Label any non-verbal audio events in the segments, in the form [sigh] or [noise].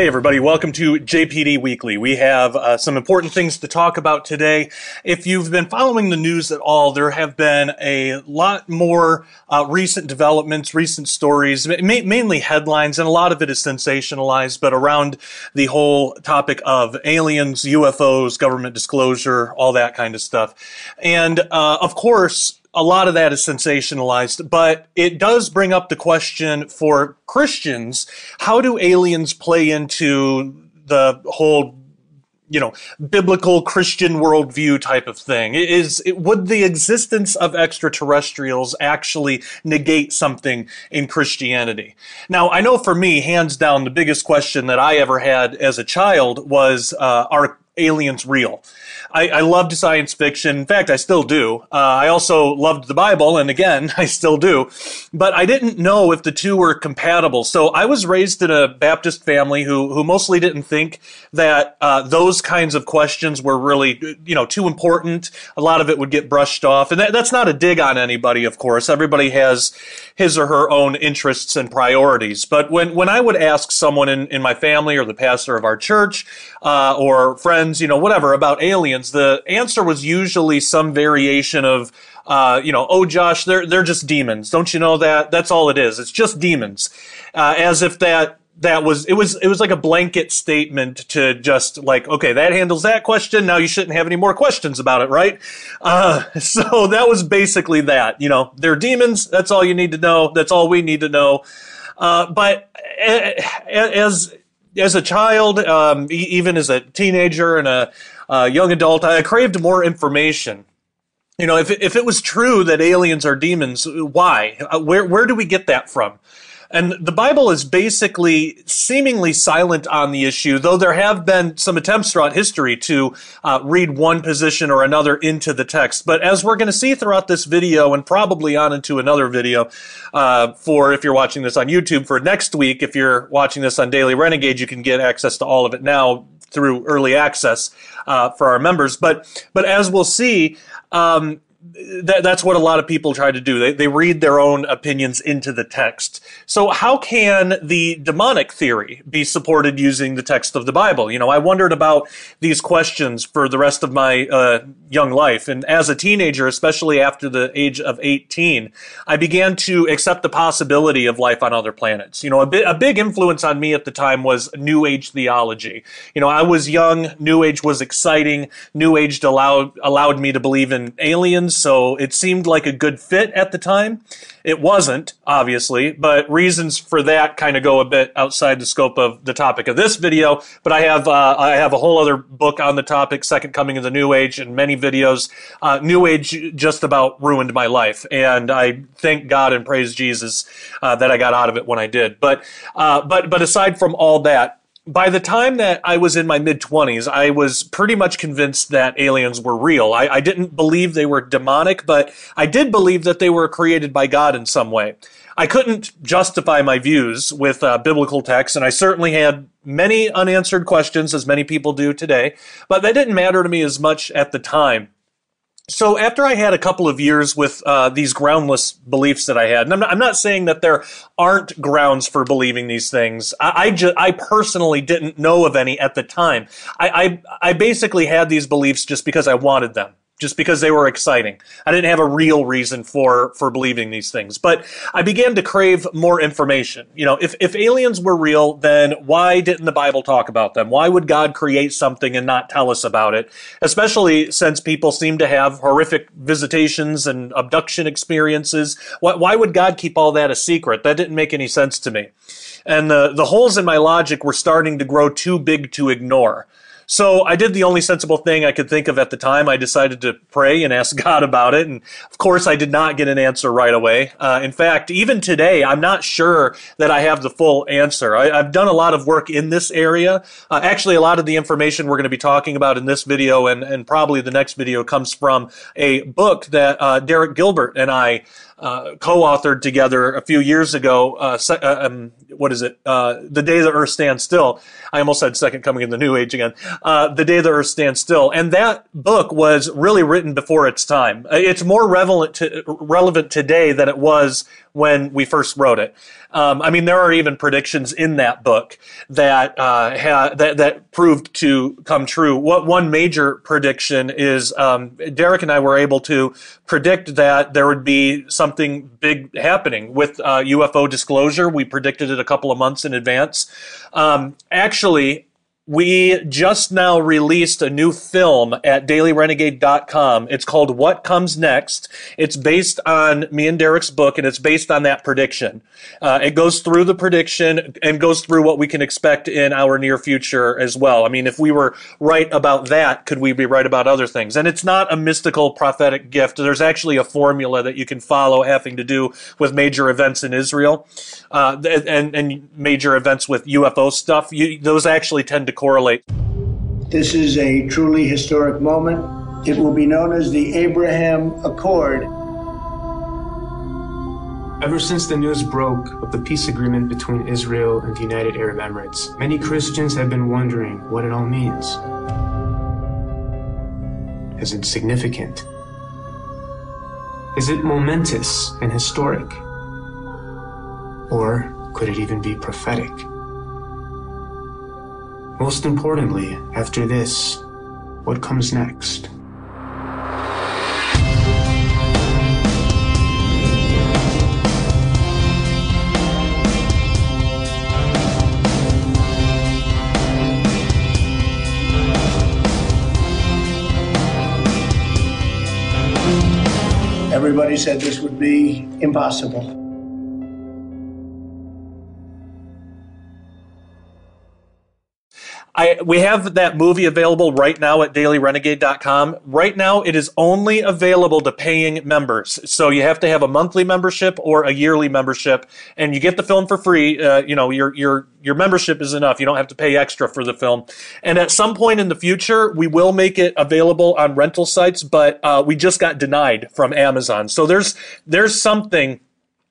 Hey, everybody, welcome to JPD Weekly. We have uh, some important things to talk about today. If you've been following the news at all, there have been a lot more uh, recent developments, recent stories, ma- mainly headlines, and a lot of it is sensationalized, but around the whole topic of aliens, UFOs, government disclosure, all that kind of stuff. And uh, of course, a lot of that is sensationalized, but it does bring up the question for Christians how do aliens play into the whole you know, biblical Christian worldview type of thing. Is would the existence of extraterrestrials actually negate something in Christianity? Now, I know for me, hands down, the biggest question that I ever had as a child was, uh, are aliens real? I, I loved science fiction. In fact, I still do. Uh, I also loved the Bible, and again, [laughs] I still do. But I didn't know if the two were compatible. So I was raised in a Baptist family who who mostly didn't think that uh, those kinds of questions were really you know too important. A lot of it would get brushed off, and that, that's not a dig on anybody. Of course, everybody has his or her own interests and priorities. But when when I would ask someone in in my family or the pastor of our church uh, or friends, you know, whatever about aliens the answer was usually some variation of, uh, you know, oh, Josh, they're, they're just demons. Don't you know that? That's all it is. It's just demons. Uh, as if that, that was, it was, it was like a blanket statement to just like, okay, that handles that question. Now you shouldn't have any more questions about it, right? Uh, [laughs] so that was basically that, you know, they're demons. That's all you need to know. That's all we need to know. Uh, but as, as a child, um, even as a teenager and a, uh, young adult, I craved more information. You know, if if it was true that aliens are demons, why? Uh, where where do we get that from? And the Bible is basically seemingly silent on the issue, though there have been some attempts throughout history to uh, read one position or another into the text. But as we're going to see throughout this video and probably on into another video uh, for if you're watching this on YouTube for next week, if you're watching this on Daily Renegade, you can get access to all of it now through early access uh, for our members. But but as we'll see, um, that, that's what a lot of people try to do. They, they read their own opinions into the text. So how can the demonic theory be supported using the text of the Bible? You know, I wondered about these questions for the rest of my uh, young life. And as a teenager, especially after the age of 18, I began to accept the possibility of life on other planets. You know, a, bit, a big influence on me at the time was New Age theology. You know, I was young, New Age was exciting, New Age allowed, allowed me to believe in aliens, so it seemed like a good fit at the time. It wasn't, obviously, but reasons for that kind of go a bit outside the scope of the topic of this video. But I have uh, I have a whole other book on the topic, Second Coming of the New Age, and many videos. Uh, New Age just about ruined my life, and I thank God and praise Jesus uh, that I got out of it when I did. But uh, but but aside from all that, by the time that I was in my mid 20s, I was pretty much convinced that aliens were real. I, I, didn't believe they were demonic, but I did believe that they were created by God in some way. I couldn't justify my views with uh, biblical texts, and I certainly had many unanswered questions, as many people do today, but that didn't matter to me as much at the time. So after I had a couple of years with uh, these groundless beliefs that I had, and I'm not, I'm not, saying that there aren't grounds for believing these things. I I, ju- I personally didn't know of any at the time. I, I I basically had these beliefs just because I wanted them just because they were exciting. I didn't have a real reason for for believing these things, but I began to crave more information. You know, if if aliens were real, then why didn't the Bible talk about them? Why would God create something and not tell us about it? Especially since people seem to have horrific visitations and abduction experiences. Why, why would God keep all that a secret? That didn't make any sense to me. And the the holes in my logic were starting to grow too big to ignore. So I did the only sensible thing I could think of at the time. I decided to pray and ask [laughs] God about it. And of course, I did not get an answer right away. Uh, in fact, even today, I'm not sure that I have the full answer. I, have done a lot of work in this area. Uh, actually, a lot of the information we're going to be talking about in this video and, and probably the next video comes from a book that uh, Derek Gilbert and I uh, co-authored together a few years ago. Uh, se- uh, um, what is it? Uh, the Day the Earth Stands Still. I almost said Second Coming in the New Age again. Uh, The Day the Earth Stands Still. And that book was really written before its time. It's more relevant, to, relevant today than it was when we first wrote it. Um, I mean, there are even predictions in that book that uh, ha- that that proved to come true. What one major prediction is, um, Derek and I were able to predict that there would be something big happening with uh, UFO disclosure. We predicted it a couple of months in advance. Um, actually, we just now released a new film at dailyrenegade.com. It's called What Comes Next. It's based on me and Derek's book, and it's based on that prediction. Uh, it goes through the prediction and goes through what we can expect in our near future as well. I mean, if we were right about that, could we be right about other things? And it's not a mystical prophetic gift. There's actually a formula that you can follow having to do with major events in Israel uh, and, and major events with UFO stuff. You, those actually tend to correlate. This is a truly historic moment. It will be known as the Abraham Accord. Ever since the news broke of the peace agreement between Israel and the United Arab Emirates, many Christians have been wondering what it all means. Is it significant? Is it momentous and historic? Or could it even be prophetic? Most importantly, after this, what comes next? Everybody said this would be impossible. I, we have that movie available right now at dailyrenegade.com. Right now, it is only available to paying members. So you have to have a monthly membership or a yearly membership, and you get the film for free. Uh, you know, your your your membership is enough. You don't have to pay extra for the film. And at some point in the future, we will make it available on rental sites, but uh, we just got denied from Amazon. So there's there's something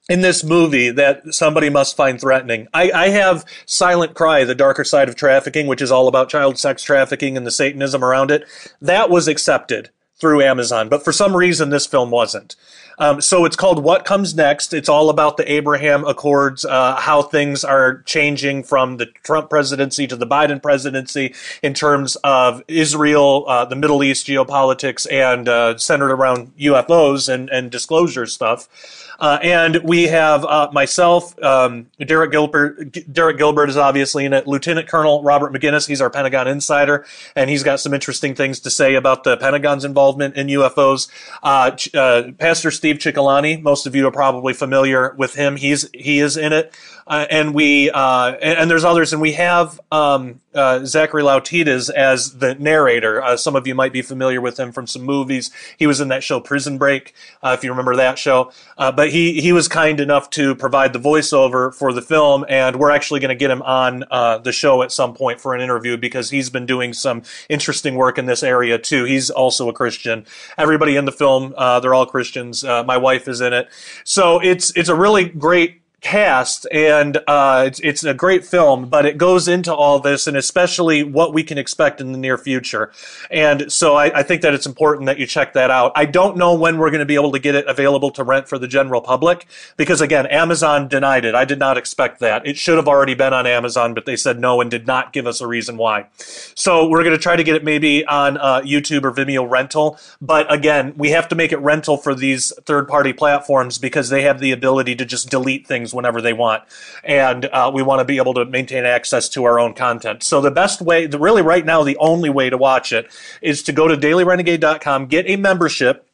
in this movie that somebody must find threatening. I, I, have Silent Cry, The Darker Side of Trafficking, which is all about child sex trafficking and the Satanism around it. That was accepted through Amazon, but for some reason this film wasn't. Um, so it's called What Comes Next. It's all about the Abraham Accords, uh, how things are changing from the Trump presidency to the Biden presidency in terms of Israel, uh, the Middle East geopolitics, and uh, centered around UFOs and, and disclosure stuff. Uh, and we have uh, myself, um, Derek Gilbert. Derek Gilbert is obviously in it. Lieutenant Colonel Robert Maginnis, He's our Pentagon insider, and he's got some interesting things to say about the Pentagon's involvement in UFOs. Uh, uh, Pastor Steve Cioccolanti. Most of you are probably familiar with him. He's he is in it. Uh, and we uh, and, and, there's others, and we have um, uh, Zachary Lautitas as the narrator. Uh, some of you might be familiar with him from some movies. He was in that show Prison Break, uh, if you remember that show. Uh, but he he was kind enough to provide the voiceover for the film, and we're actually going to get him on the show at some point for an interview because he's been doing some interesting work in this area too. He's also a Christian. Everybody in the film, they're all Christians. my wife is in it, so it's it's a really great cast and uh, it's, it's a great film but it goes into all this and especially what we can expect in the near future. And so I, I think that it's important that you check that out. I don't know when we're going to be able to get it available to rent for the general public because again amazon denied it. I did not expect that. It should have already been on amazon but they said no and did not give us a reason why. So we're going to try to get it maybe on uh, youtube or vimeo rental but again we have to make it rental for these third party platforms because they have the ability to just delete things things whenever they want. And uh, we want to be able to maintain access to our own content. So the best way, the, really right now, the only way to watch it is to go to dailyrenegade.com, get a membership.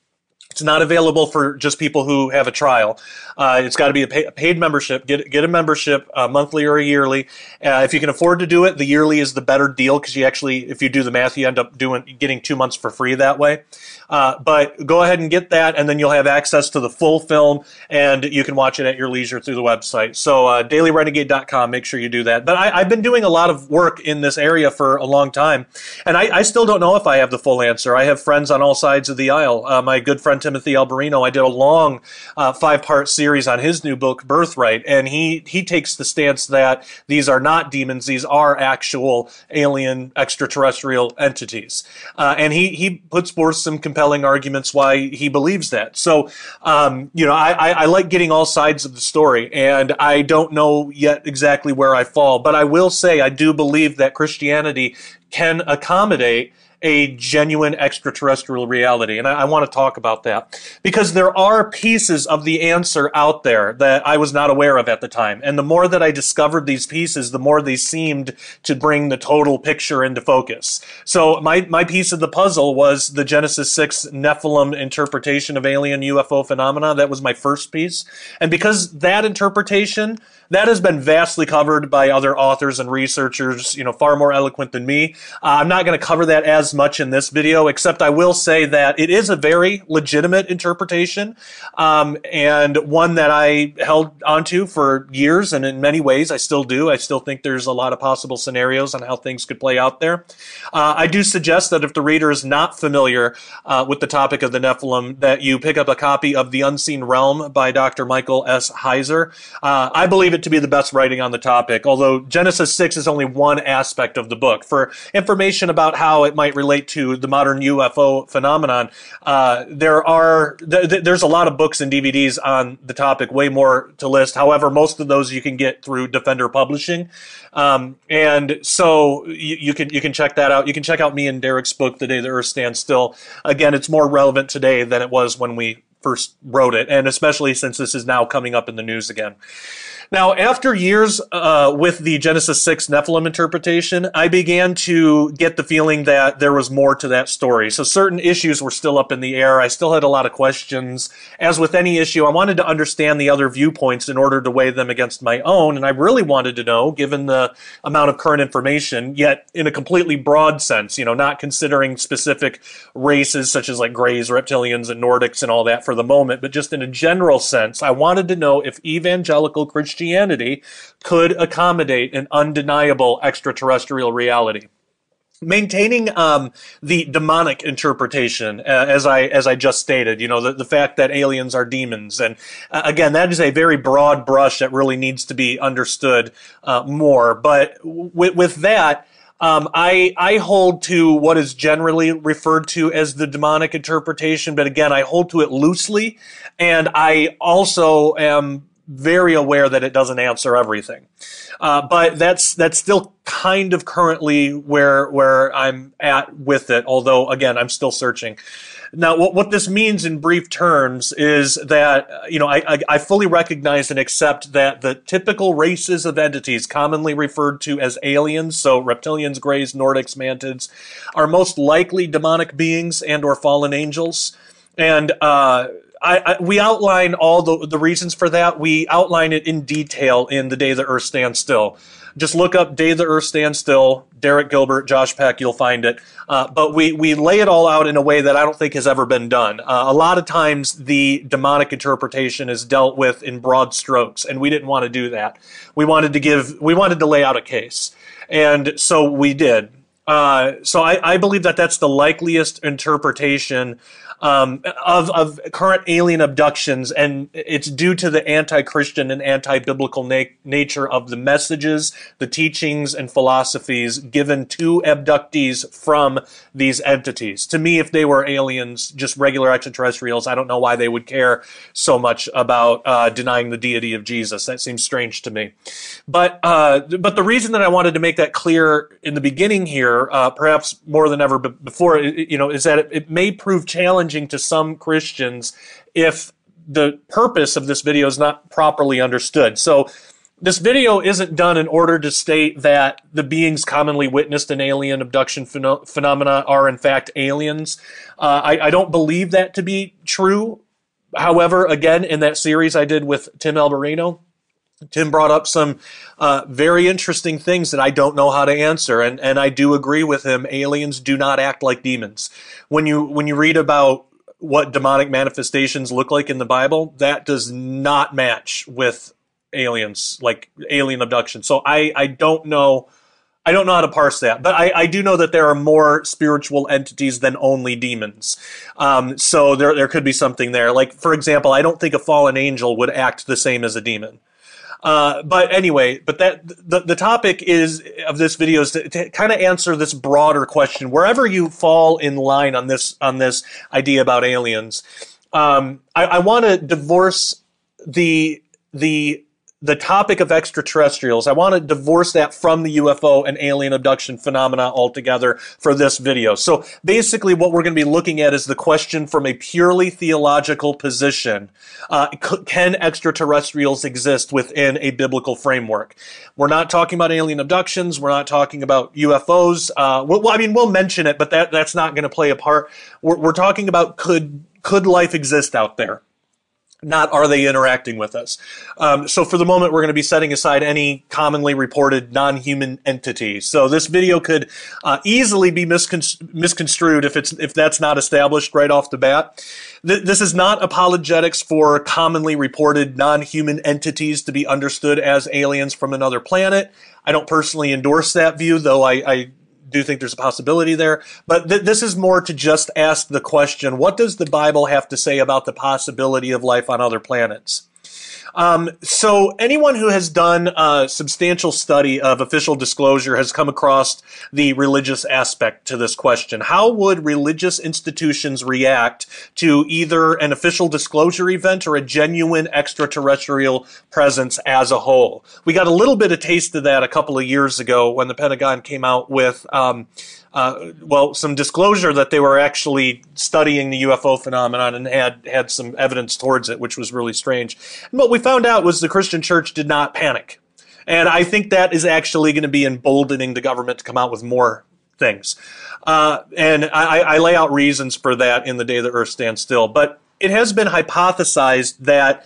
It's not available for just people who have a trial. Uh, it's got to be a, pay, a, paid membership. Get get a membership, uh, monthly or yearly. Uh, if you can afford to do it, the yearly is the better deal because you actually, if you do the math, you end up doing getting two months for free that way. Uh, but go ahead and get that, and then you'll have access to the full film, and you can watch it at your leisure through the website. So, uh, dailyrenegade.com, make sure you do that. But I, have been doing a lot of work in this area for a long time, and I, I, still don't know if I have the full answer. I have friends on all sides of the aisle. Uh, my good friend Timothy Alberino. I did a long five part series on his new book, Birthright, and he he takes the stance that these are not demons; these are actual alien extraterrestrial entities, uh, and he he puts forth some compelling arguments why he believes that. So, um, you know, I, I, I like getting all sides of the story, and I don't know yet exactly where I fall, but I will say I do believe that Christianity can accommodate a genuine extraterrestrial reality. And I, I, want to talk about that because there are pieces of the answer out there that I was not aware of at the time. And the more that I discovered these pieces, the more they seemed to bring the total picture into focus. So my, my piece of the puzzle was the Genesis 6 Nephilim interpretation of alien UFO phenomena. That was my first piece. And because that interpretation that has been vastly covered by other authors and researchers, you know, far more eloquent than me. Uh, I'm not going to cover that as much in this video, except I will say that it is a very legitimate interpretation, um, and one that I held onto for years, and in many ways I still do. I still think there's a lot of possible scenarios on how things could play out there. Uh, I do suggest that if the reader is not familiar uh, with the topic of the Nephilim, that you pick up a copy of The Unseen Realm by Dr. Michael S. Heiser. Uh, I believe it to be the best writing on the topic, although Genesis 6 is only one aspect of the book. For information about how it might relate to the modern UFO phenomenon, uh, there are th- th- there's a lot of books and DVDs on the topic, way more to list. However, most of those you can get through Defender Publishing. Um, and so you, you, can you can check that out. You can check out me and Derek's book, The Day the Earth Stands Still. Again, it's more relevant today than it was when we first wrote it, and especially since this is now coming up in the news again. Now, after years uh, with the Genesis 6 Nephilim interpretation, I began to get the feeling that there was more to that story. So certain issues were still up in the air. I still had a lot of questions. As with any issue, I wanted to understand the other viewpoints in order to weigh them against my own. And I really wanted to know, given the amount of current information, yet in a completely broad sense, you know, not considering specific races such as like Greys, reptilians, and Nordics and all that for the moment, but just in a general sense, I wanted to know if evangelical Christianity Christianity could accommodate an undeniable extraterrestrial reality. Maintaining um, the demonic interpretation uh, as i as i just stated you know the, the fact that aliens are demons. And uh, again that is a very broad brush that really needs to be understood uh, more. But with, with that um, I I hold to what is generally referred to as the demonic interpretation, but again, I hold to it loosely, and I also am very aware that it doesn't answer everything. Uh, but that's that's still kind of currently where where I'm at with it. Although again, I'm still searching. Now, what, what this means in brief terms is that you know I, I, I fully recognize and accept that the typical races of entities, commonly referred to as aliens, so reptilians, greys, Nordics, mantids, are most likely demonic beings and or fallen angels. And uh, I, I, we outline all the, the reasons for that. We outline it in detail in The Day the Earth Stands Still. Just look up Day the Earth Stands Still, Derek Gilbert, Josh Peck, you'll find it. Uh, but we, we lay it all out in a way that I don't think has ever been done. Uh, a lot of times the demonic interpretation is dealt with in broad strokes, and we didn't want to do that. We wanted to give, we wanted to lay out a case. And so we did. Uh, so I, I, believe that that's the likeliest interpretation um, of, of current alien abductions, and it's due to the anti-Christian and anti-biblical na- nature of the messages, the teachings, and philosophies given to abductees from these entities. To me, if they were aliens, just regular extraterrestrials, I don't know why they would care so much about uh, denying the deity of Jesus. That seems strange to me. But uh, but the reason that I wanted to make that clear in the beginning here, uh, perhaps more than ever before, you know, is that it, it may prove challenging challenging to some Christians if the purpose of this video is not properly understood. So this video isn't done in order to state that the beings commonly witnessed in alien abduction pheno- phenomena are in fact aliens. Uh, I, I, don't believe that to be true. However, again, in that series I did with Tim Alberino, Tim brought up some uh, very interesting things that I don't know how to answer, and and I do agree with him. Aliens do not act like demons. When you when you read about what demonic manifestations look like in the Bible, that does not match with aliens, like alien abduction. So I I don't know I don't know how to parse that, but I, I do know that there are more spiritual entities than only demons. Um, so there, there could be something there. Like, for example, I don't think a fallen angel would act the same as a demon. Uh, but anyway, but that the, the topic is of this video is to, to kind of answer this broader question. Wherever you fall in line on this on this idea about aliens, um, I, I want to divorce the the the topic of extraterrestrials. I want to divorce that from the UFO and alien abduction phenomena altogether for this video. So basically what we're going to be looking at is the question from a purely theological position. Uh, can extraterrestrials exist within a biblical framework? We're not talking about alien abductions. We're not talking about UFOs. Uh, well, I mean, we'll mention it, but that, that's not going to play a part. We're, we're talking about could, could life exist out there? Not are they interacting with us. Um, so for the moment, we're going to be setting aside any commonly reported non-human entity. So this video could uh, easily be miscon- misconstrued if it's if that's not established right off the bat. Th- this is not apologetics for commonly reported non-human entities to be understood as aliens from another planet. I don't personally endorse that view, though I, I do think there's a possibility there. But th- this is more to just ask the question what does the Bible have to say about the possibility of life on other planets? Um, so anyone who has done a substantial study of official disclosure has come across the religious aspect to this question. How would religious institutions react to either an official disclosure event or a genuine extraterrestrial presence as a whole? We got a little bit of taste of that a couple of years ago when the Pentagon came out with um, uh, well, some disclosure that they were actually studying the UFO phenomenon and had had some evidence towards it, which was really strange. And what we found out was the Christian Church did not panic, and I think that is actually going to be emboldening the government to come out with more things. Uh, and I, I lay out reasons for that in the day the Earth stands still, but it has been hypothesized that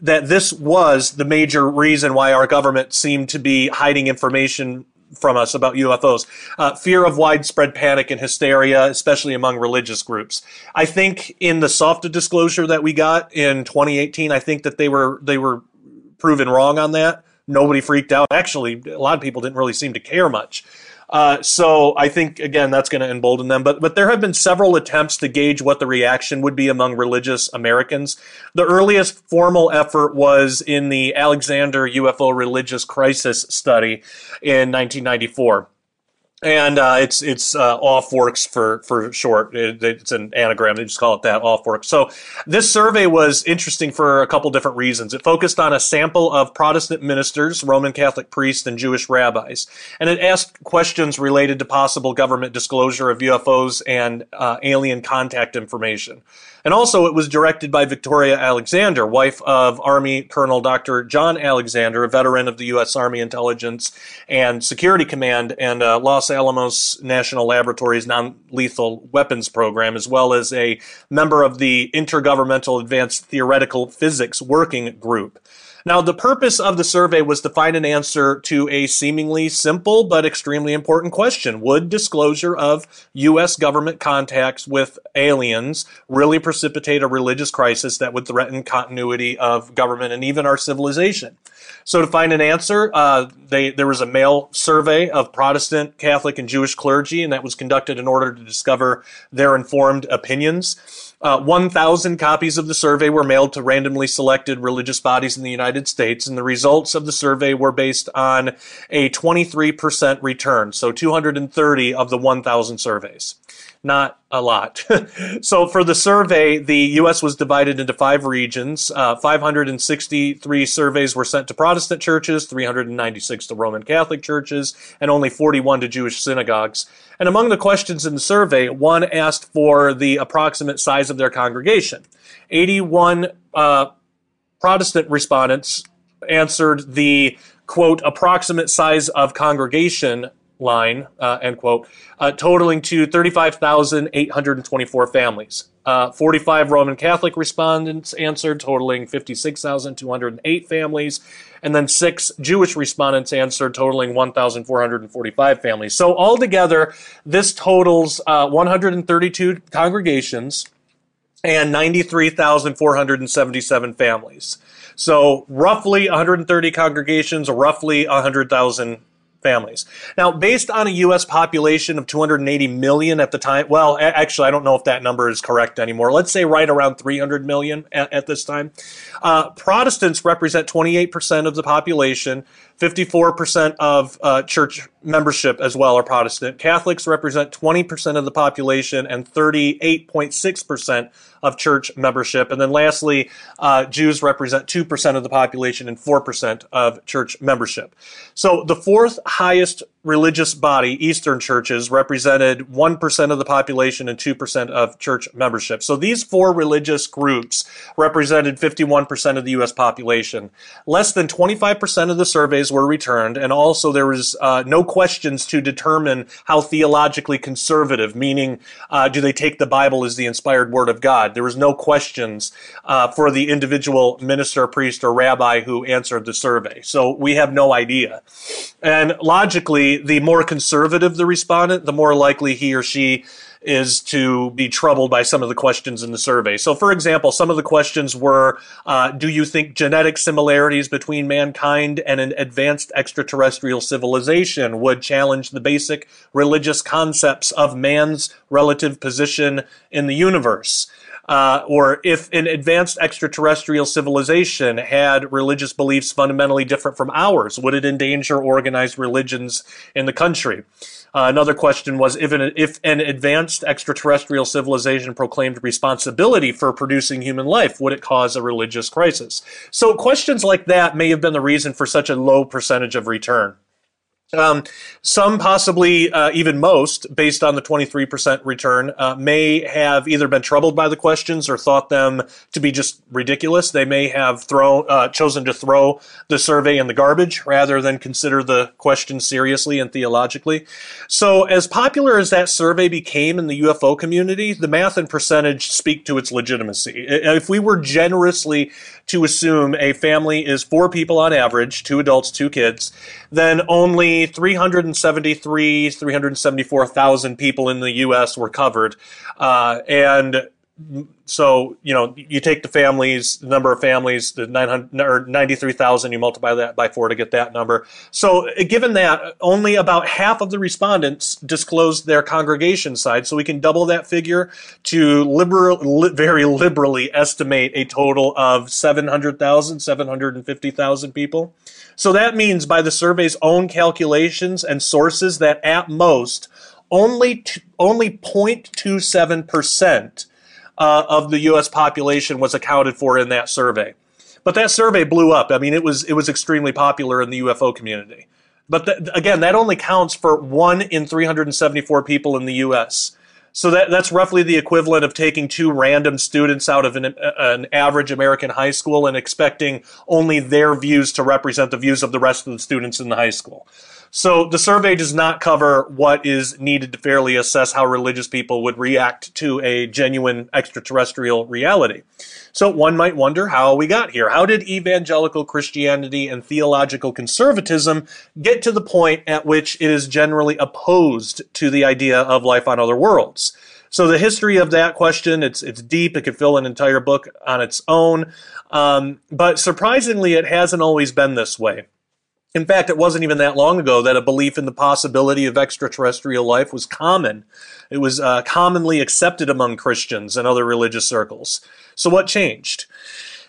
that this was the major reason why our government seemed to be hiding information from us about UFOs. Uh, fear of widespread panic and hysteria, especially among religious groups. I think in the soft disclosure that we got in 2018, I think that they were they were proven wrong on that. Nobody freaked out. Actually, a lot of people didn't really seem to care much. Uh, so I think again that's going to embolden them. But but there have been several attempts to gauge what the reaction would be among religious Americans. The earliest formal effort was in the Alexander UFO Religious Crisis Study in 1994 and uh, it's it's uh, AUFORCS for for short. It, it's an anagram. They just call it that AUFORCS. So this survey was interesting for a couple different reasons. It focused on a sample of Protestant ministers, Roman Catholic priests, and Jewish rabbis, and it asked questions related to possible government disclosure of UFOs and uh, alien contact information. And also, it was directed by Victoria Alexander, wife of Army Colonel Dr. John Alexander, a veteran of the U.S. Army Intelligence and Security Command and uh, Los Alamos National Laboratories Non Lethal Weapons Program, as well as a member of the Intergovernmental Advanced Theoretical Physics Working Group. Now, the purpose of the survey was to find an answer to a seemingly simple but extremely important question. Would disclosure of U.S. government contacts with aliens really precipitate a religious crisis that would threaten continuity of government and even our civilization? So to find an answer, uh, they, there was a mail survey of Protestant, Catholic, and Jewish clergy, and that was conducted in order to discover their informed opinions. Uh, 1,000 copies of the survey were mailed to randomly selected religious bodies in the United States, and the results of the survey were based on a 23% return, so 230 of the 1,000 surveys not a lot. [laughs] so for the survey, the U.S. was divided into five regions. Uh, 563 surveys were sent to Protestant churches, 396 to Roman Catholic churches, and only 41 to Jewish synagogues. And among the questions in the survey, one asked for the approximate size of their congregation. 81 uh, Protestant respondents answered the quote approximate size of congregation line, uh, end quote, uh, totaling to 35,824 families. Uh, 45 Roman Catholic respondents answered, totaling 56,208 families. And then six Jewish respondents answered, totaling 1,445 families. So altogether, this totals uh, 132 congregations and 93,477 families. So roughly 130 congregations, roughly 100,000 families. Now, based on a U.S. population of 280 million at the time, well, actually, I don't know if that number is correct anymore. Let's say right around 300 million at, at this time. Uh, Protestants represent 28% of the population. 54% of uh, church membership as well are Protestant. Catholics represent 20% of the population and 38.6% of church membership. And then lastly, uh, Jews represent 2% of the population and 4% of church membership. So the fourth highest religious body, Eastern churches, represented 1% of the population and 2% of church membership. So these four religious groups represented 51% of the U.S. population. Less than 25% of the surveys were returned, and also there was uh, no questions to determine how theologically conservative, meaning uh, do they take the Bible as the inspired word of God? There was no questions uh, for the individual minister, priest, or rabbi who answered the survey. So we have no idea. And logically, the more conservative the respondent, the more likely he or she is to be troubled by some of the questions in the survey. So, for example, some of the questions were uh, Do you think genetic similarities between mankind and an advanced extraterrestrial civilization would challenge the basic religious concepts of man's relative position in the universe? Uh, or if an advanced extraterrestrial civilization had religious beliefs fundamentally different from ours, would it endanger organized religions in the country? Uh, another question was if an, if an advanced extraterrestrial civilization proclaimed responsibility for producing human life, would it cause a religious crisis? So questions like that may have been the reason for such a low percentage of return. Um, some, possibly uh, even most, based on the 23% return, uh, may have either been troubled by the questions or thought them to be just ridiculous. They may have thrown, uh, chosen to throw the survey in the garbage rather than consider the question seriously and theologically. So, as popular as that survey became in the UFO community, the math and percentage speak to its legitimacy. If we were generously to assume a family is four people on average, two adults, two kids, then only 373, 374,000 people in the U.S. were covered. Uh, and so you know you take the families the number of families the 900 or 93,000 you multiply that by 4 to get that number so given that only about half of the respondents disclosed their congregation side so we can double that figure to liberal li- very liberally estimate a total of 700,000 750,000 people so that means by the survey's own calculations and sources that at most only t- only 0.27 percent uh, of the U.S. population was accounted for in that survey. But that survey blew up. I mean, it was it was extremely popular in the UFO community. But th- again, that only counts for one in 374 people in the U.S. So that, that's roughly the equivalent of taking two random students out of an, uh, an average American high school and expecting only their views to represent the views of the rest of the students in the high school. So the survey does not cover what is needed to fairly assess how religious people would react to a genuine extraterrestrial reality. So one might wonder how we got here. How did evangelical Christianity and theological conservatism get to the point at which it is generally opposed to the idea of life on other worlds? So the history of that question, it's it's deep. It could fill an entire book on its own. Um, but surprisingly, it hasn't always been this way. In fact, it wasn't even that long ago that a belief in the possibility of extraterrestrial life was common. It was uh, commonly accepted among Christians and other religious circles. So what changed?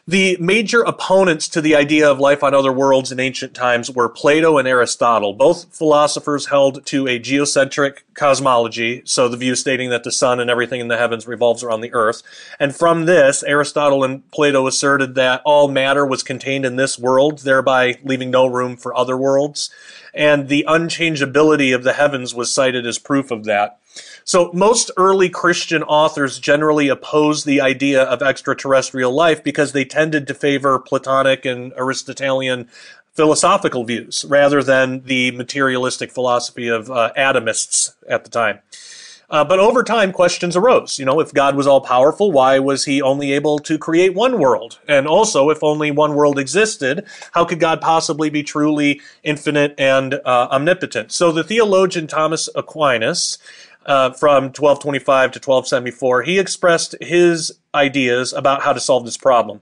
The major opponents to the idea of life on other worlds in ancient times were Plato and Aristotle. Both philosophers held to a geocentric cosmology, so the view stating that the sun and everything in the heavens revolves around the earth. And from this, Aristotle and Plato asserted that all matter was contained in this world, thereby leaving no room for other worlds. And the unchangeability of the heavens was cited as proof of that. So most early Christian authors generally opposed the idea of extraterrestrial life because they tended to favor Platonic and Aristotelian philosophical views rather than the materialistic philosophy of uh, atomists at the time. Uh, but over time, questions arose. You know, if God was all powerful, why was he only able to create one world? And also, if only one world existed, how could God possibly be truly infinite and uh, omnipotent? So the theologian Thomas Aquinas uh, from 1225 to 1274, he expressed his ideas about how to solve this problem.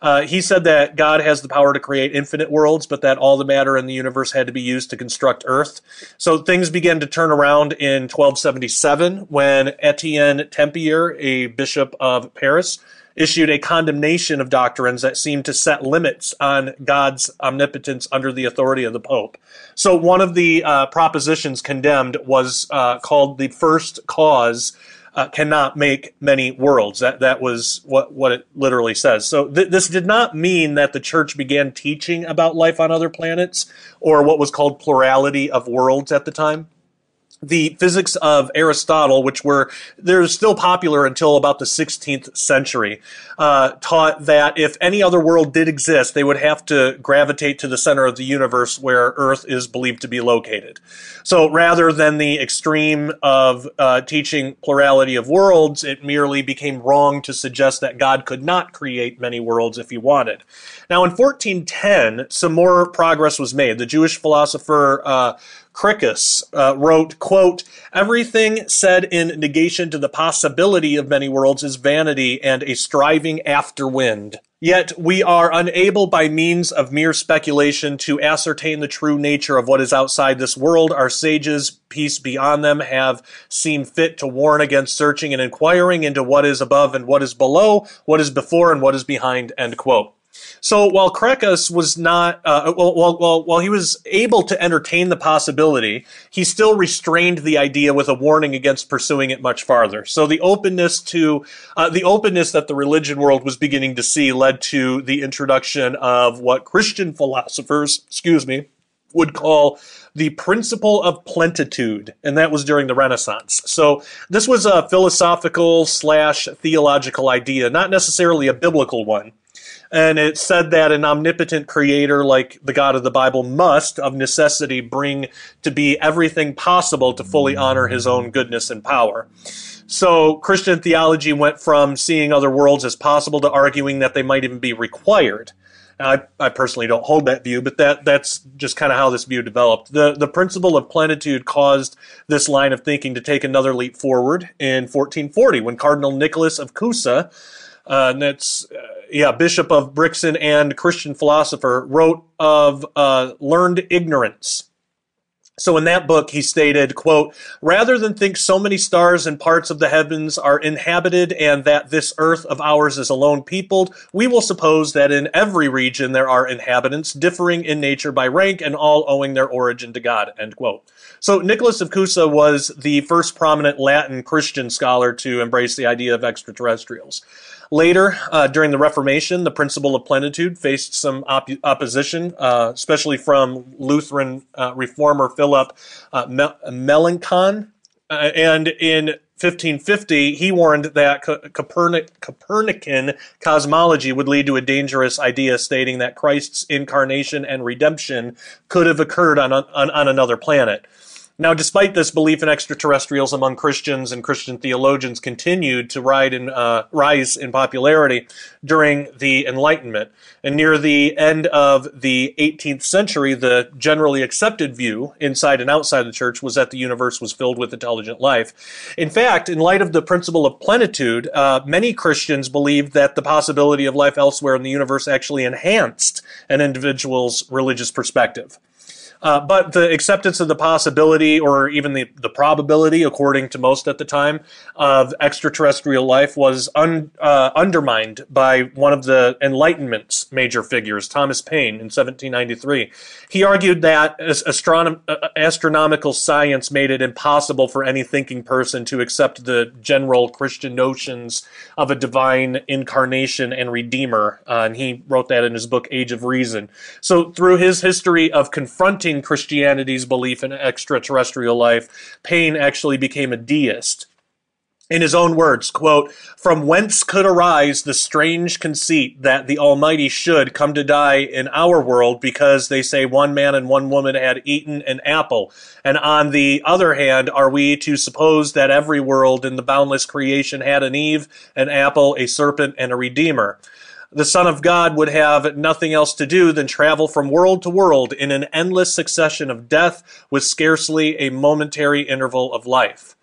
Uh, he said that God has the power to create infinite worlds, but that all the matter in the universe had to be used to construct Earth. So things began to turn around in 1277 when Etienne Tempier, a bishop of Paris, issued a condemnation of doctrines that seemed to set limits on God's omnipotence under the authority of the Pope. So one of the uh, propositions condemned was uh, called the first cause uh, cannot make many worlds. That that was what what it literally says. So th- this did not mean that the church began teaching about life on other planets or what was called plurality of worlds at the time the physics of Aristotle, which were they're still popular until about the 16th century, uh, taught that if any other world did exist, they would have to gravitate to the center of the universe where Earth is believed to be located. So rather than the extreme of uh, teaching plurality of worlds, it merely became wrong to suggest that God could not create many worlds if he wanted. Now, in 1410, some more progress was made. The Jewish philosopher uh, Crescas uh, wrote, quote, Everything said in negation to the possibility of many worlds is vanity and a striving after wind. Yet we are unable by means of mere speculation to ascertain the true nature of what is outside this world. Our sages, peace be on them, have seen fit to warn against searching and inquiring into what is above and what is below, what is before and what is behind, end quote. So while Crescas was not, uh, well, while he was able to entertain the possibility, he still restrained the idea with a warning against pursuing it much farther. So the openness to, uh, the openness that the religion world was beginning to see led to the introduction of what Christian philosophers, excuse me, would call the principle of plenitude, and that was during the Renaissance. So this was a philosophical slash theological idea, not necessarily a biblical one. And it said that an omnipotent creator like the God of the Bible must, of necessity, bring to be everything possible to fully honor his own goodness and power. So Christian theology went from seeing other worlds as possible to arguing that they might even be required. I, I personally don't hold that view, but that that's just kind of how this view developed. The the principle of plenitude caused this line of thinking to take another leap forward in 1440 when Cardinal Nicholas of Cusa, uh, and that's uh, yeah, Bishop of Brixen and Christian philosopher, wrote of uh, learned ignorance. So in that book, he stated, quote, rather than think so many stars and parts of the heavens are inhabited and that this earth of ours is alone peopled, we will suppose that in every region there are inhabitants differing in nature by rank and all owing their origin to God, end quote. So Nicholas of Cusa was the first prominent Latin Christian scholar to embrace the idea of extraterrestrials. Later, uh, during the Reformation, the principle of plenitude faced some op- opposition, uh, especially from Lutheran uh, reformer Philip uh, Melanchthon. Uh, and in 1550, he warned that Copernic- Copernican cosmology would lead to a dangerous idea, stating that Christ's incarnation and redemption could have occurred on, on, on another planet. Now, despite this, belief in extraterrestrials among Christians and Christian theologians continued to in, uh, rise in popularity during the Enlightenment. And near the end of the 18th century, the generally accepted view inside and outside the church was that the universe was filled with intelligent life. In fact, in light of the principle of plenitude, uh, many Christians believed that the possibility of life elsewhere in the universe actually enhanced an individual's religious perspective. Uh, but the acceptance of the possibility, or even the, the probability, according to most at the time, of extraterrestrial life was un, uh, undermined by one of the Enlightenment's major figures, Thomas Paine, in 1793. He argued that astronom- uh, astronomical science made it impossible for any thinking person to accept the general Christian notions of a divine incarnation and redeemer. Uh, and he wrote that in his book, Age of Reason. So, through his history of confronting Christianity's belief in extraterrestrial life, Paine actually became a deist. In his own words, quote, From whence could arise the strange conceit that the Almighty should come to die in our world because they say one man and one woman had eaten an apple? And on the other hand, are we to suppose that every world in the boundless creation had an Eve, an apple, a serpent, and a Redeemer? The Son of God would have nothing else to do than travel from world to world in an endless succession of death with scarcely a momentary interval of life.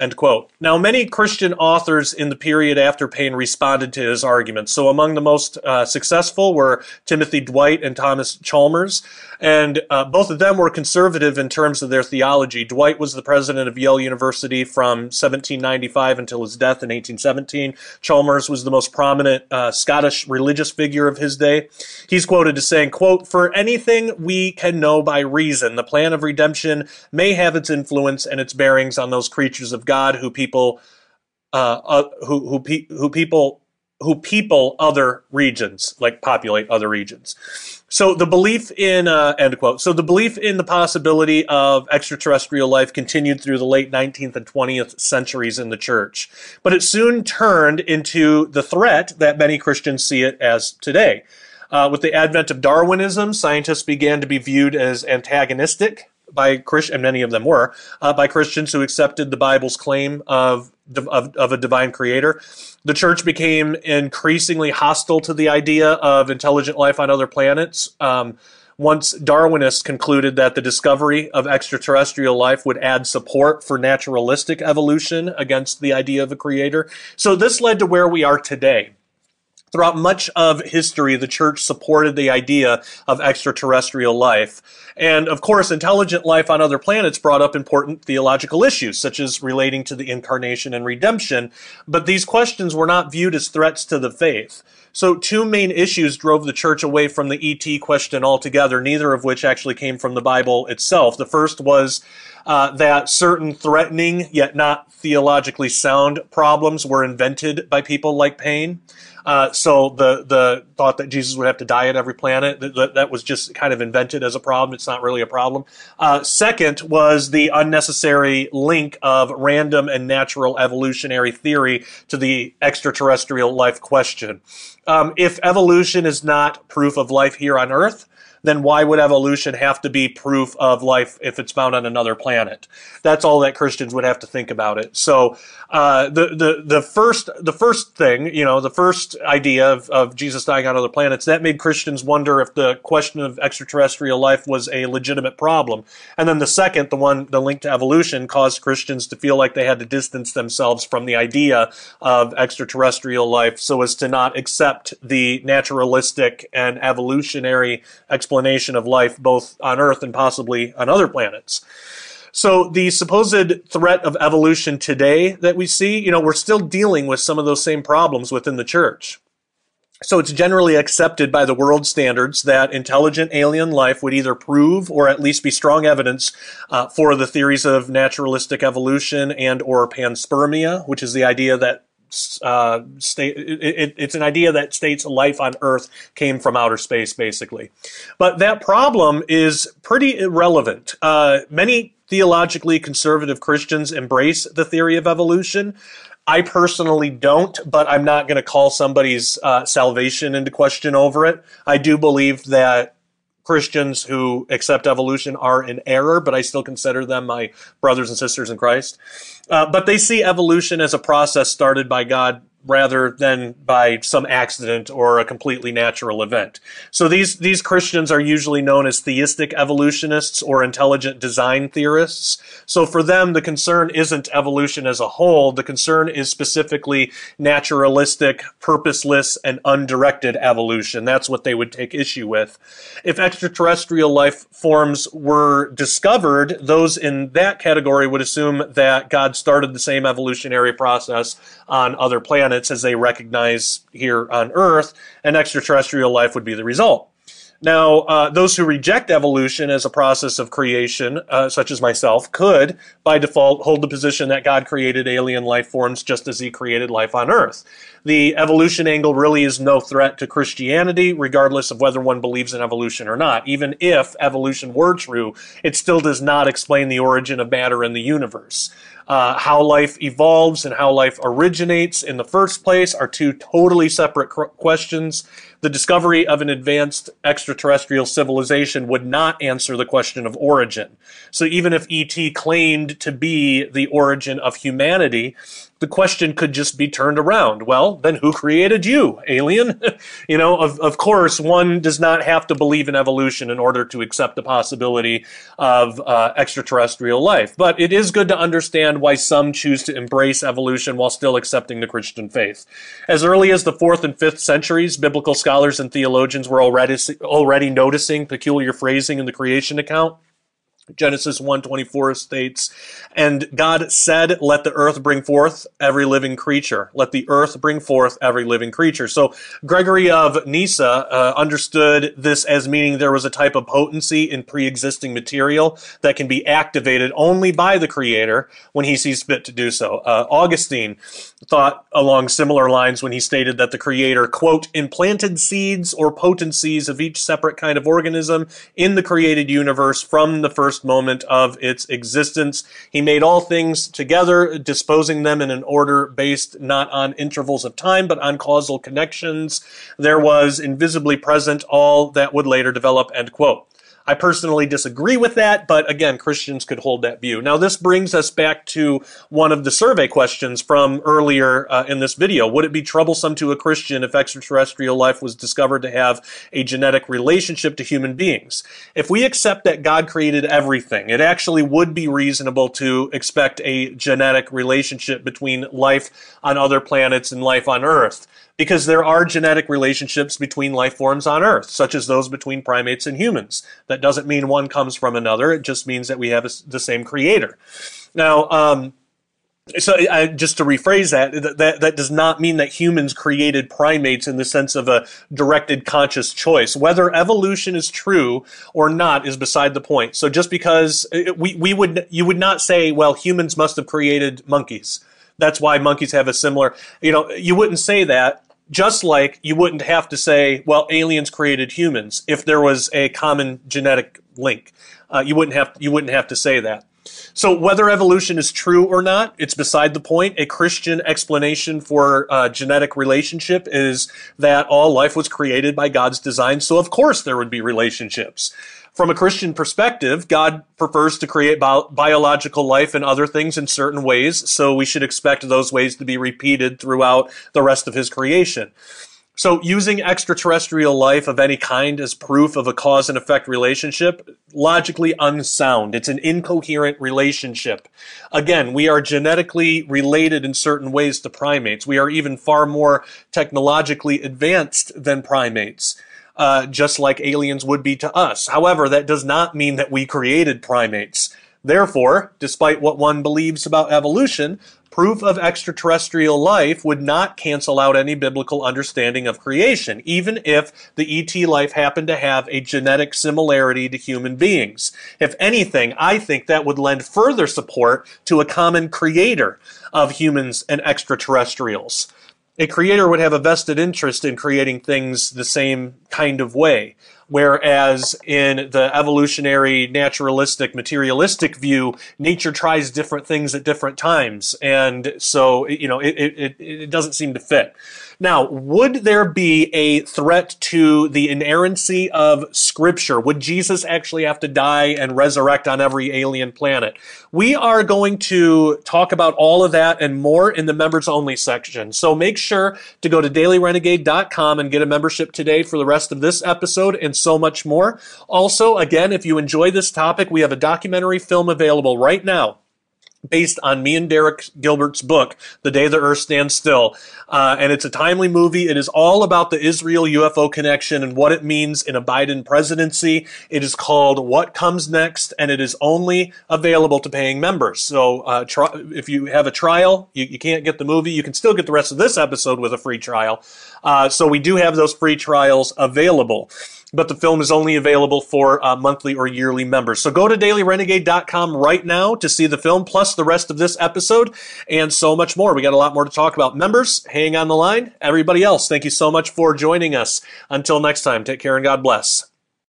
End quote. Now, many Christian authors in the period after Paine responded to his arguments. So, among the most uh, successful were Timothy Dwight and Thomas Chalmers, and uh, both of them were conservative in terms of their theology. Dwight was the president of Yale University from 1795 until his death in 1817. Chalmers was the most prominent uh, Scottish religious figure of his day. He's quoted as saying, "quote For anything we can know by reason, the plan of redemption may have its influence and its bearings on those creatures of God." God who people uh, uh, who who, pe- who people who people other regions like populate other regions. So the belief in uh, end quote. So the belief in the possibility of extraterrestrial life continued through the late 19th and 20th centuries in the church, but it soon turned into the threat that many Christians see it as today. Uh, with the advent of Darwinism, scientists began to be viewed as antagonistic by Christian, and many of them were, uh, by Christians who accepted the Bible's claim of, of, of a divine creator. The church became increasingly hostile to the idea of intelligent life on other planets. Um, once Darwinists concluded that the discovery of extraterrestrial life would add support for naturalistic evolution against the idea of a creator. So this led to where we are today. Throughout much of history, the church supported the idea of extraterrestrial life. And of course, intelligent life on other planets brought up important theological issues, such as relating to the incarnation and redemption. But these questions were not viewed as threats to the faith. So, two main issues drove the church away from the ET question altogether, neither of which actually came from the Bible itself. The first was uh, that certain threatening yet not theologically sound problems were invented by people like Paine. Uh, so the the thought that Jesus would have to die at every planet that, that, was just kind of invented as a problem. It's not really a problem. Uh, second was the unnecessary link of random and natural evolutionary theory to the extraterrestrial life question. Um, if evolution is not proof of life here on Earth, then why would evolution have to be proof of life if it's found on another planet? That's all that Christians would have to think about it. So uh, the the the first the first thing, you know, the first idea of, of Jesus dying on other planets, that made Christians wonder if the question of extraterrestrial life was a legitimate problem. And then the second, the one the link to evolution, caused Christians to feel like they had to distance themselves from the idea of extraterrestrial life so as to not accept the naturalistic and evolutionary explanation explanation of life both on Earth and possibly on other planets. So the supposed threat of evolution today that we see, you know, we're still dealing with some of those same problems within the church. So it's generally accepted by the world standards that intelligent alien life would either prove or at least be strong evidence uh, for the theories of naturalistic evolution and or panspermia, which is the idea that uh, state, it, it's an idea that states life on Earth came from outer space, basically. But that problem is pretty irrelevant. Uh, many theologically conservative Christians embrace the theory of evolution. I personally don't, but I'm not going to call somebody's uh, salvation into question over it. I do believe that Christians who accept evolution are in error, but I still consider them my brothers and sisters in Christ. Uh, but they see evolution as a process started by God rather than by some accident or a completely natural event. So these, these Christians are usually known as theistic evolutionists or intelligent design theorists. So for them, the concern isn't evolution as a whole. The concern is specifically naturalistic, purposeless, and undirected evolution. That's what they would take issue with. If extraterrestrial life forms were discovered, those in that category would assume that God started the same evolutionary process on other planets as they recognize here on Earth, and extraterrestrial life would be the result. Now, uh, those who reject evolution as a process of creation, uh, such as myself, could, by default, hold the position that God created alien life forms just as He created life on Earth. The evolution angle really is no threat to Christianity, regardless of whether one believes in evolution or not. Even if evolution were true, it still does not explain the origin of matter in the universe. Uh, how life evolves and how life originates in the first place are two totally separate questions The discovery of an advanced extraterrestrial civilization would not answer the question of origin. So even if ET claimed to be the origin of humanity, the question could just be turned around. Well, then who created you, alien? [laughs] you know, of, of course, one does not have to believe in evolution in order to accept the possibility of uh, extraterrestrial life. But it is good to understand why some choose to embrace evolution while still accepting the Christian faith. As early as the fourth and fifth centuries, biblical scholars and theologians were already, already noticing peculiar phrasing in the creation account. Genesis 1:24 states, "And God said, let the earth bring forth every living creature. Let the earth bring forth every living creature." So Gregory of Nyssa uh, understood this as meaning there was a type of potency in pre-existing material that can be activated only by the creator when he sees fit to do so. Uh, Augustine thought along similar lines when he stated that the creator quote implanted seeds or potencies of each separate kind of organism in the created universe from the first first moment of its existence. He made all things together, disposing them in an order based not on intervals of time, but on causal connections. There was invisibly present all that would later develop, end quote. I personally disagree with that, but again, Christians could hold that view. Now, this brings us back to one of the survey questions from earlier uh, in this video. Would it be troublesome to a Christian if extraterrestrial life was discovered to have a genetic relationship to human beings? If we accept that God created everything, it actually would be reasonable to expect a genetic relationship between life on other planets and life on Earth because there are genetic relationships between life forms on Earth, such as those between primates and humans. That doesn't mean one comes from another. It just means that we have a, the same creator. Now, um, so I, just to rephrase that, that that does not mean that humans created primates in the sense of a directed conscious choice. Whether evolution is true or not is beside the point. So just because uh, we we would you would not say, well, humans must have created monkeys that's why monkeys have a similar, you know, you wouldn't say that. Just like you wouldn't have to say, well, aliens created humans if there was a common genetic link. Uh, you wouldn't have you wouldn't have to say that. So whether evolution is true or not, it's beside the point. A Christian explanation for uh, genetic relationship is that all life was created by God's design. So of course there would be relationships. From a Christian perspective, God prefers to create bio- biological life and other things in certain ways, so we should expect those ways to be repeated throughout the rest of his creation. So using extraterrestrial life of any kind as proof of a cause and effect relationship, logically unsound. It's an incoherent relationship. Again, we are genetically related in certain ways to primates. We are even far more technologically advanced than primates uh, just like aliens would be to us. However, that does not mean that we created primates. Therefore, despite what one believes about evolution, proof of extraterrestrial life would not cancel out any biblical understanding of creation, even if the ET life happened to have a genetic similarity to human beings. If anything, I think that would lend further support to a common creator of humans and extraterrestrials a creator would have a vested interest in creating things the same kind of way. Whereas in the evolutionary, naturalistic, materialistic view, nature tries different things at different times. And so, you know, it, it, it doesn't seem to fit. Now, would there be a threat to the inerrancy of Scripture? Would Jesus actually have to die and resurrect on every alien planet? We are going to talk about all of that and more in the members only section. So make sure to go to dailyrenegade.com and get a membership today for the rest of this episode and so much more. Also, again, if you enjoy this topic, we have a documentary film available right now based on me and Derek Gilbert's book, The Day the Earth Stands Still. Uh, and it's a timely movie. It is all about the Israel UFO connection and what it means in a Biden presidency. It is called What Comes Next, and it is only available to paying members. So uh, try, if you have a trial, you, you, can't get the movie, you can still get the rest of this episode with a free trial. Uh, so we do have those free trials available but the film is only available for uh, monthly or yearly members. So go to dailyrenegade.com right now to see the film, plus the rest of this episode, and so much more. We got a lot more to talk about. Members, hang on the line. Everybody else, thank you so much for joining us. Until next time, take care and God bless.